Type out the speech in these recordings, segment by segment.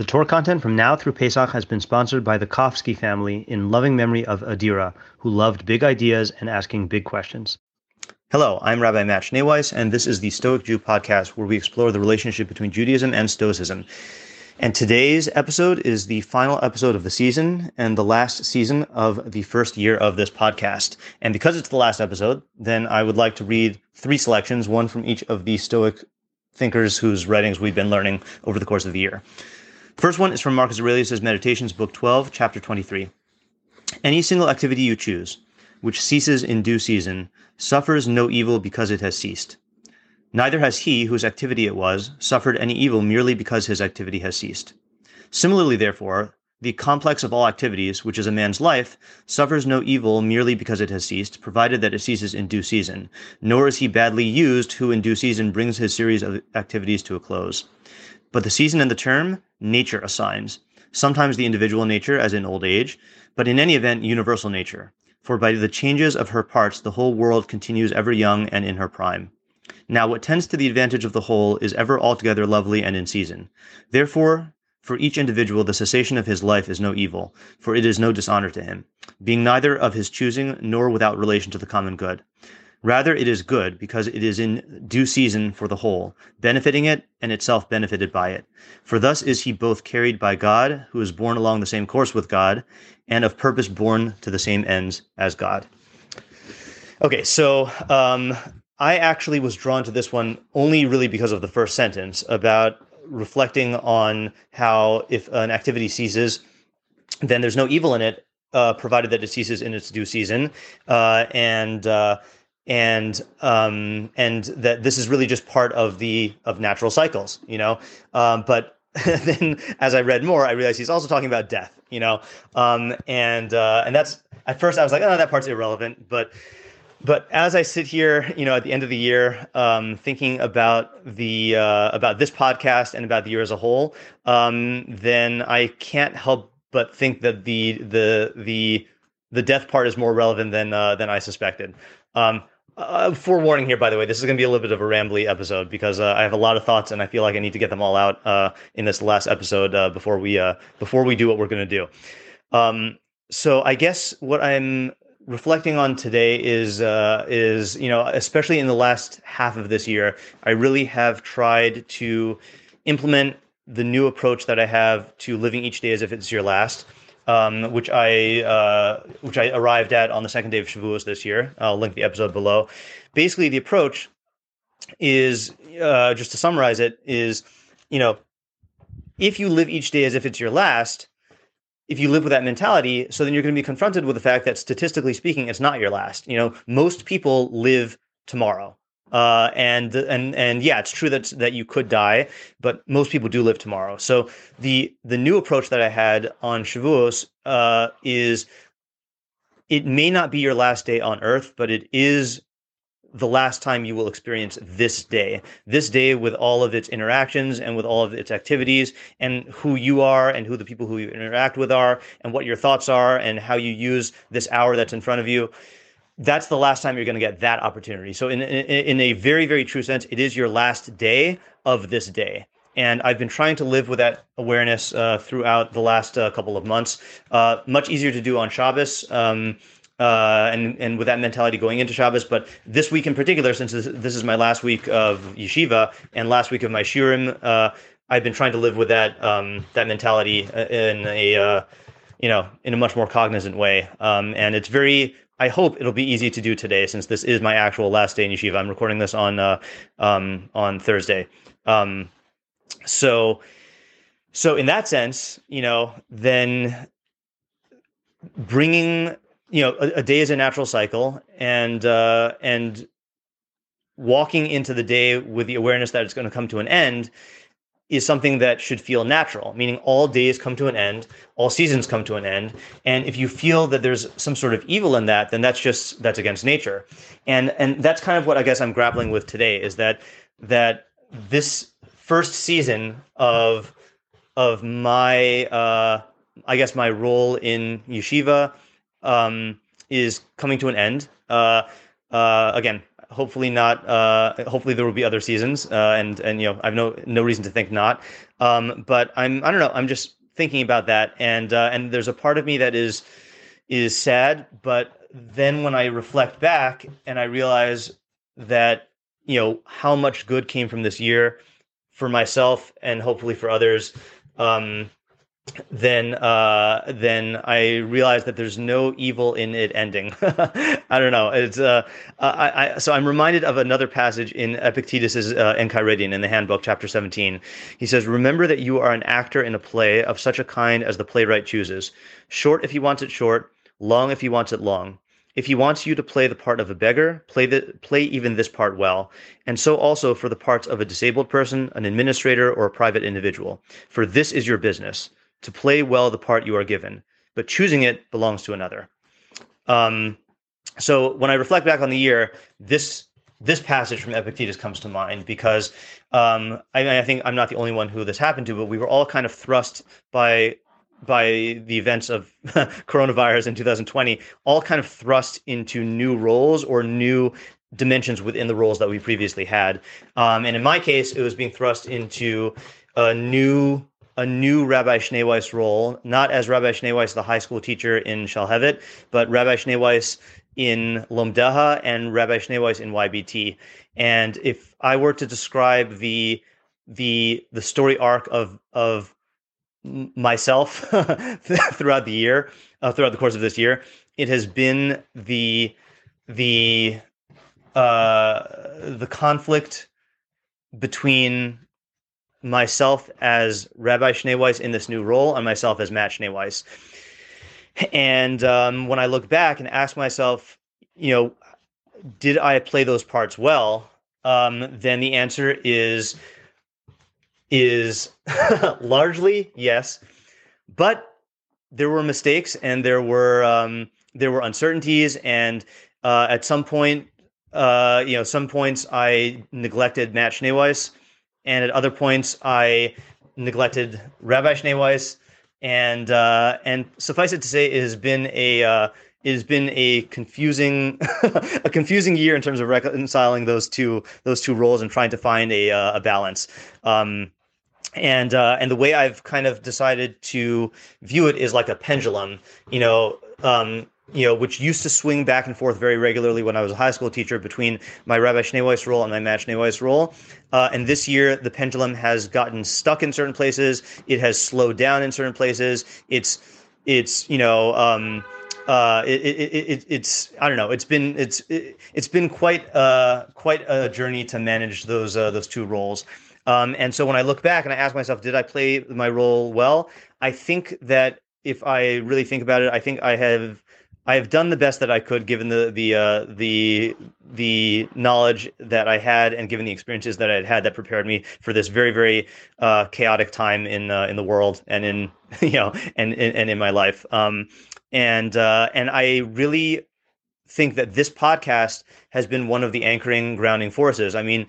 The Torah content from now through Pesach has been sponsored by the Kofsky family in loving memory of Adira, who loved big ideas and asking big questions. Hello, I'm Rabbi Matt Schneeweiss, and this is the Stoic Jew podcast where we explore the relationship between Judaism and Stoicism. And today's episode is the final episode of the season and the last season of the first year of this podcast. And because it's the last episode, then I would like to read three selections, one from each of the Stoic thinkers whose writings we've been learning over the course of the year. First one is from Marcus Aurelius' Meditations, Book 12, Chapter 23. Any single activity you choose, which ceases in due season, suffers no evil because it has ceased. Neither has he, whose activity it was, suffered any evil merely because his activity has ceased. Similarly, therefore, the complex of all activities, which is a man's life, suffers no evil merely because it has ceased, provided that it ceases in due season. Nor is he badly used who in due season brings his series of activities to a close. But the season and the term, nature assigns, sometimes the individual nature, as in old age, but in any event, universal nature. For by the changes of her parts, the whole world continues ever young and in her prime. Now, what tends to the advantage of the whole is ever altogether lovely and in season. Therefore, for each individual, the cessation of his life is no evil, for it is no dishonor to him, being neither of his choosing nor without relation to the common good. Rather, it is good because it is in due season for the whole, benefiting it and itself benefited by it. For thus is he both carried by God, who is borne along the same course with God, and of purpose borne to the same ends as God. Okay, so um, I actually was drawn to this one only really because of the first sentence about reflecting on how if an activity ceases, then there's no evil in it, uh, provided that it ceases in its due season. Uh, and uh, and um, and that this is really just part of the of natural cycles, you know. Um, but then, as I read more, I realized he's also talking about death, you know. Um, and uh, and that's at first I was like, oh, that part's irrelevant, but but as I sit here, you know, at the end of the year, um, thinking about the uh, about this podcast and about the year as a whole, um, then I can't help but think that the the the the death part is more relevant than uh, than I suspected. Um, uh, forewarning here, by the way, this is going to be a little bit of a rambly episode because uh, I have a lot of thoughts and I feel like I need to get them all out uh, in this last episode uh, before we uh, before we do what we're going to do. Um, so I guess what I'm reflecting on today is uh, is you know especially in the last half of this year, I really have tried to implement the new approach that I have to living each day as if it's your last um, which I uh, which I arrived at on the second day of Shavuos this year. I'll link the episode below. Basically, the approach is uh, just to summarize it is you know if you live each day as if it's your last if you live with that mentality so then you're going to be confronted with the fact that statistically speaking it's not your last you know most people live tomorrow uh, and and and yeah, it's true that that you could die, but most people do live tomorrow. So the the new approach that I had on Shavuos uh, is it may not be your last day on Earth, but it is the last time you will experience this day, this day with all of its interactions and with all of its activities and who you are and who the people who you interact with are and what your thoughts are and how you use this hour that's in front of you that's the last time you're going to get that opportunity. So in, in, in a very very true sense, it is your last day of this day. And I've been trying to live with that awareness uh, throughout the last uh, couple of months. Uh, much easier to do on Shabbos. Um, uh, and and with that mentality going into Shabbos. But this week in particular, since this, this is my last week of yeshiva and last week of my shiurim, uh, I've been trying to live with that um, that mentality uh, in a you know in a much more cognizant way. Um, and it's very I hope it'll be easy to do today since this is my actual last day in yeshiva. I'm recording this on uh, um, on Thursday. Um, so so in that sense, you know, then bringing you know a, a day is a natural cycle and uh, and walking into the day with the awareness that it's going to come to an end is something that should feel natural, meaning all days come to an end, all seasons come to an end. And if you feel that there's some sort of evil in that, then that's just that's against nature. And and that's kind of what I guess I'm grappling with today is that that this first season of of my uh I guess my role in yeshiva um is coming to an end. Uh uh, again, hopefully not. Uh, hopefully there will be other seasons, uh, and and you know I've no no reason to think not. Um, but I'm I don't know. I'm just thinking about that, and uh, and there's a part of me that is is sad, but then when I reflect back and I realize that you know how much good came from this year for myself and hopefully for others. Um, then uh, then I realized that there's no evil in it ending. I don't know. It's uh, I, I, so I'm reminded of another passage in Epictetus's uh, Enchiridion in the Handbook, chapter 17. He says, "Remember that you are an actor in a play of such a kind as the playwright chooses. Short if he wants it short, long if he wants it long. If he wants you to play the part of a beggar, play the play even this part well, and so also for the parts of a disabled person, an administrator, or a private individual. For this is your business." To play well the part you are given, but choosing it belongs to another. Um, so when I reflect back on the year, this this passage from Epictetus comes to mind because um, I, I, think I'm not the only one who this happened to, but we were all kind of thrust by by the events of coronavirus in 2020, all kind of thrust into new roles or new dimensions within the roles that we previously had. Um, and in my case, it was being thrust into a new a new Rabbi Schneeweiss role, not as Rabbi Schneeweiss, the high school teacher in Shalhevet, but Rabbi Schneeweiss in Lomdeha and Rabbi Schneeweiss in YBT. And if I were to describe the the the story arc of of myself throughout the year, uh, throughout the course of this year, it has been the the uh, the conflict between myself as Rabbi Schneeweiss in this new role and myself as Matt Schneeweiss. And um, when I look back and ask myself, you know, did I play those parts well? Um, then the answer is is largely yes, but there were mistakes and there were um, there were uncertainties, and uh, at some point, uh, you know, some points I neglected Matt Schneeweiss and at other points I neglected Rabbi Schneeweiss. And uh, and suffice it to say, it has been a uh, it has been a confusing a confusing year in terms of reconciling those two those two roles and trying to find a uh, a balance. Um, and uh, and the way I've kind of decided to view it is like a pendulum. You know, um, you know, which used to swing back and forth very regularly when I was a high school teacher between my Rabbi Schneeweiss role and my Matt Schneeweiss role. Uh, and this year, the pendulum has gotten stuck in certain places. It has slowed down in certain places. It's, it's, you know, um, uh, it, it, it, it's I don't know. It's been it's it, has been quite uh, quite a journey to manage those uh, those two roles. Um, and so when I look back and I ask myself, did I play my role well? I think that if I really think about it, I think I have I have done the best that I could given the the uh, the the knowledge that I had and given the experiences that I had had that prepared me for this very very uh, chaotic time in uh, in the world and in you know and and, and in my life. Um, and uh, and I really think that this podcast has been one of the anchoring grounding forces. I mean,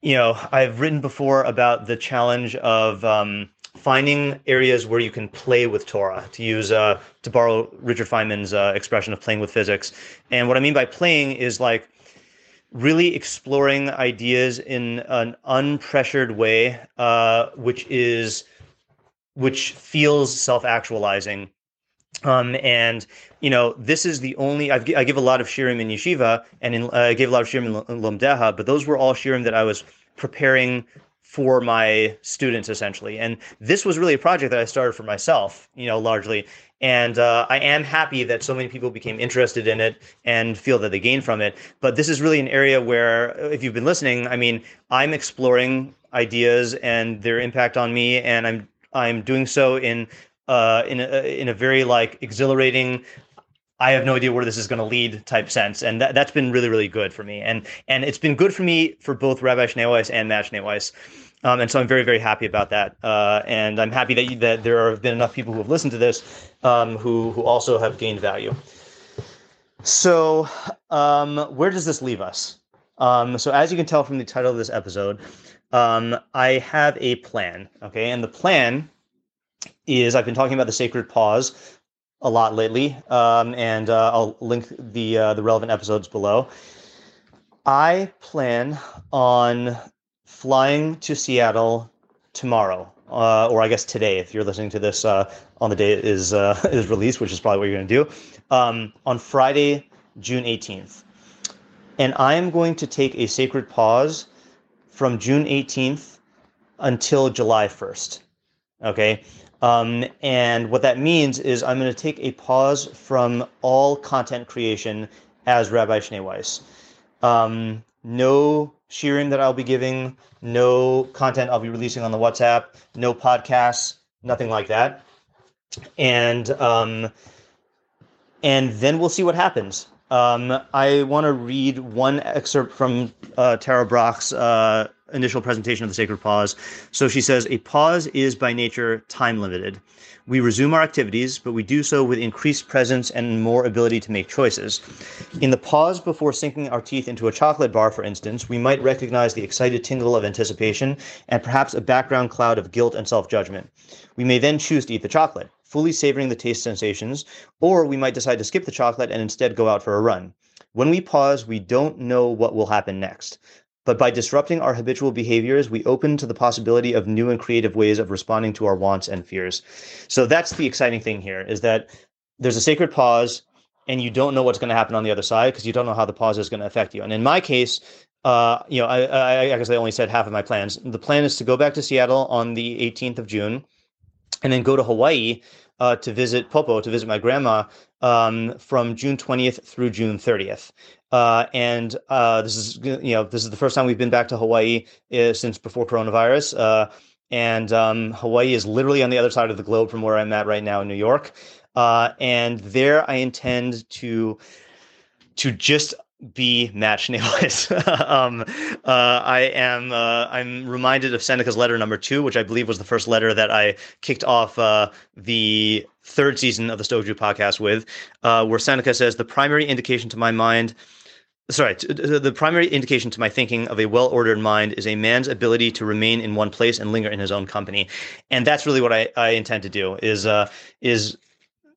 you know, I've written before about the challenge of um, finding areas where you can play with Torah, to use uh, to borrow Richard Feynman's uh, expression of playing with physics. And what I mean by playing is like really exploring ideas in an unpressured way, uh, which is which feels self-actualizing. Um, and you know, this is the only I've, i give a lot of shiurim in yeshiva, and in, I gave a lot of shiurim in Lomdeha, but those were all shiurim that I was preparing for my students essentially. And this was really a project that i started for myself you know largely. And uh, i am happy that so many people became interested in it and feel that they gained from it. But this is really an area where if you've been listening i mean i'm exploring ideas and their impact on me. And i'm i'm doing so in uh, in a, in a very like exhilarating I have no idea where this is going to lead type sense. And that, that's been really, really good for me. And and it's been good for me for both Rabbi Schneeweiss and Matt Schneeweiss. Um, and so I'm very, very happy about that. Uh, and I'm happy that you, that there have been enough people who have listened to this um, who who also have gained value. So um, where does this leave us? Um, so as you can tell from the title of this episode, um, I have a plan. Okay, and the plan is I've been talking about the sacred pause a lot lately, um, and uh, I'll link the uh, the relevant episodes below. I plan on flying to Seattle tomorrow, uh, or I guess today, if you're listening to this uh, on the day it is uh, is released, which is probably what you're going to do, um, on Friday, June 18th, and I am going to take a sacred pause from June 18th until July 1st. Okay. Um, and what that means is I'm going to take a pause from all content creation as Rabbi Schneeweiss. Um, no shiurim that I'll be giving, no content I'll be releasing on the WhatsApp, no podcasts, nothing like that. And um, and then we'll see what happens. Um, I want to read one excerpt from uh, Tara Brach's uh, initial presentation of the sacred pause. So she says, A pause is by nature time limited. We resume our activities, but we do so with increased presence and more ability to make choices. In the pause before sinking our teeth into a chocolate bar, for instance, we might recognize the excited tingle of anticipation and perhaps a background cloud of guilt and self judgment. We may then choose to eat the chocolate, fully savoring the taste sensations, or we might decide to skip the chocolate and instead go out for a run. When we pause, we don't know what will happen next. But by disrupting our habitual behaviors, we open to the possibility of new and creative ways of responding to our wants and fears. So that's the exciting thing here is that there's a sacred pause and you don't know what's going to happen on the other side because you don't know how the pause is going to affect you. And in my case, uh, you know, I, I, I guess I only said half of my plans. The plan is to go back to Seattle on the 18th of June and then go to Hawaii uh, to visit Popo, to visit my grandma um, from June 20th through June 30th. Uh, and uh, this is you know this is the first time we've been back to Hawaii uh, since before coronavirus. Uh, and um, Hawaii is literally on the other side of the globe from where I'm at right now in New York. Uh, and there I intend to to just be match nailless. um, uh, I am uh, I'm reminded of Seneca's letter number two, which I believe was the first letter that I kicked off uh, the third season of the Stoic Jew podcast with, uh, where Seneca says the primary indication to my mind sorry, the primary indication to my thinking of a well-ordered mind is a man's ability to remain in one place and linger in his own company, and that's really what I, I intend to do. Is uh, is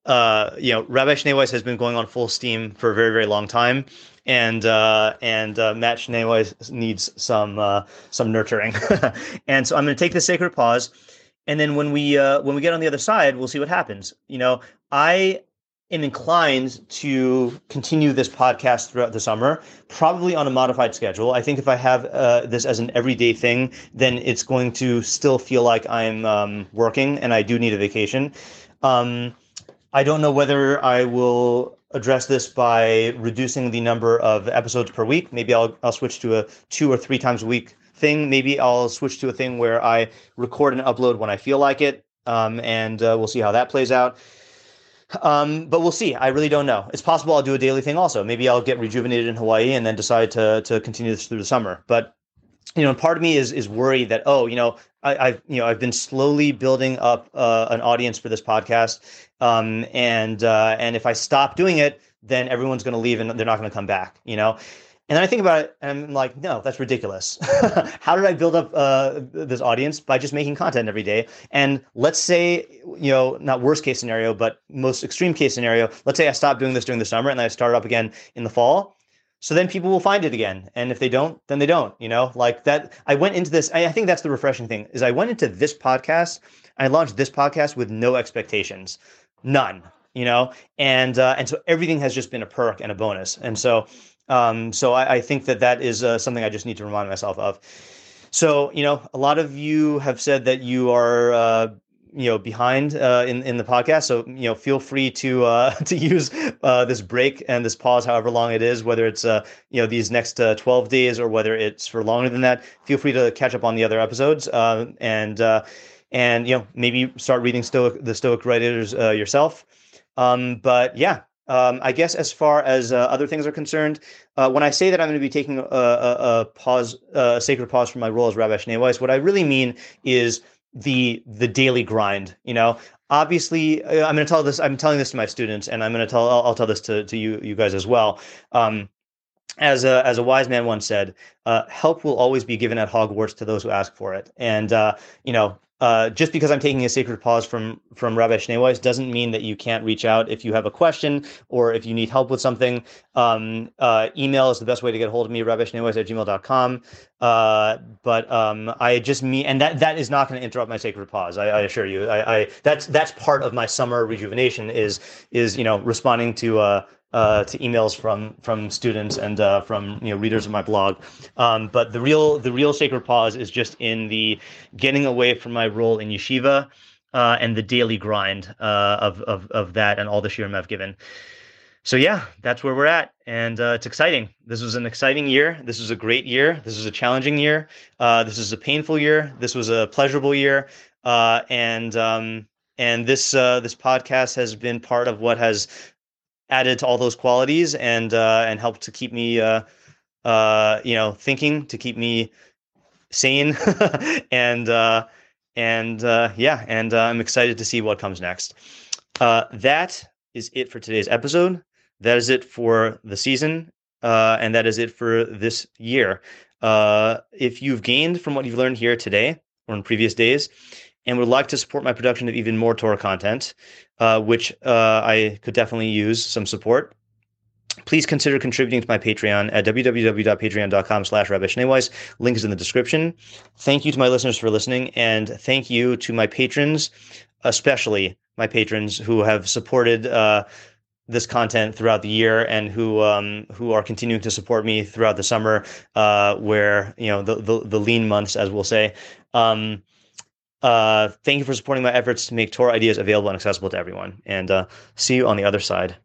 uh, you know, Rabbi Schneeweiss has been going on full steam for a very very long time, and uh, and uh, Matt Schneeweiss needs some uh, some nurturing, and so I'm going to take the sacred pause, and then when we uh, when we get on the other side, we'll see what happens. You know, I am inclined to continue this podcast throughout the summer, probably on a modified schedule. I think if I have uh, this as an everyday thing, then it's going to still feel like I'm um, working and I do need a vacation. Um, I don't know whether I will address this by reducing the number of episodes per week. Maybe I'll, I'll switch to a two or three times a week thing. Maybe I'll switch to a thing where I record and upload when I feel like it. Um, and uh, we'll see how that plays out. Um, but we'll see. I really don't know. It's possible I'll do a daily thing also. Maybe I'll get rejuvenated in Hawaii and then decide to to continue this through the summer. But you know, part of me is is worried that oh, you know, I, have you know I've been slowly building up uh, an audience for this podcast, um, and uh, and if I stop doing it, then everyone's going to leave and they're not going to come back. You know, and then I think about it and I'm like, no, that's ridiculous. How did I build up uh, this audience? By just making content every day. And let's say, you know, not worst case scenario, but most extreme case scenario, let's say I stop doing this during the summer and I start up again in the fall. So then people will find it again. And if they don't, then they don't, you know, like that. I went into this, I think that's the refreshing thing is I went into this podcast, I launched this podcast with no expectations, none, you know, and, uh, and so everything has just been a perk and a bonus. And so, um, so I, I, think that that is uh, something I just need to remind myself of. So you know, a lot of you have said that you are. Uh, you know behind uh, in in the podcast so you know feel free to uh, to use uh, this break and this pause however long it is whether it's uh, you know these next uh, 12 days or whether it's for longer than that feel free to catch up on the other episodes uh, and and you know maybe start reading stoic the stoic writers yourself um, but yeah um, I guess as far as uh, other things are concerned, uh, when I say that I'm going to be taking a, a, a pause, a sacred pause from my role as Rabbi Schneeweiss, what I really mean is the the daily grind. You know, obviously, uh, I'm going to tell this. I'm telling this to my students, and I'm going to tell. I'll, I'll, tell this to to you you guys as well. Um, as a as a wise man once said, uh, help will always be given at Hogwarts to those who ask for it. And uh, you know, uh, just because I'm taking a sacred pause from from Rabbi Schneeweiss doesn't mean that you can't reach out if you have a question or if you need help with something. Um, uh, email is the best way to get a hold of me, Rabbi Schneeweiss at gmail.com. Uh, but um, I just mean, and that that is not going to interrupt my sacred pause. I, I assure you. I, I, that's that's part of my summer rejuvenation is is you know responding to uh, uh, to emails from from students and uh, from you know readers of my blog. Um, but the real the real sacred pause is just in the getting away from my role in yeshiva uh, and the daily grind uh, of, of of that and all the shiurim I've given. So yeah, that's where we're at, and uh, it's exciting. This was an exciting year. This was a great year. This was a challenging year. Uh, this was a painful year. This was a pleasurable year, and um, and this this podcast has been part of what has added to all those qualities and uh, and helped to keep me uh, uh, you know thinking to keep me sane and uh, and uh, yeah and uh, I'm excited to see what comes next. Uh, that is it for today's episode. That is it for the season, uh, and that is it for this year. Uh, if you've gained from what you've learned here today or in previous days, and would like to support my production of even more Torah content, uh, which uh, I could definitely use some support, please consider contributing to my Patreon at www.patreon.com slash Rabbi Schneeweiss. Link is in the description. Thank you to my listeners for listening, and thank you to my patrons, especially my patrons who have supported uh, this content throughout the year and who um, who are continuing to support me throughout the summer, uh, where you know the, the, the lean months, as we'll say. Um, uh, thank you for supporting my efforts to make Torah ideas available and accessible to everyone. And uh, see you on the other side.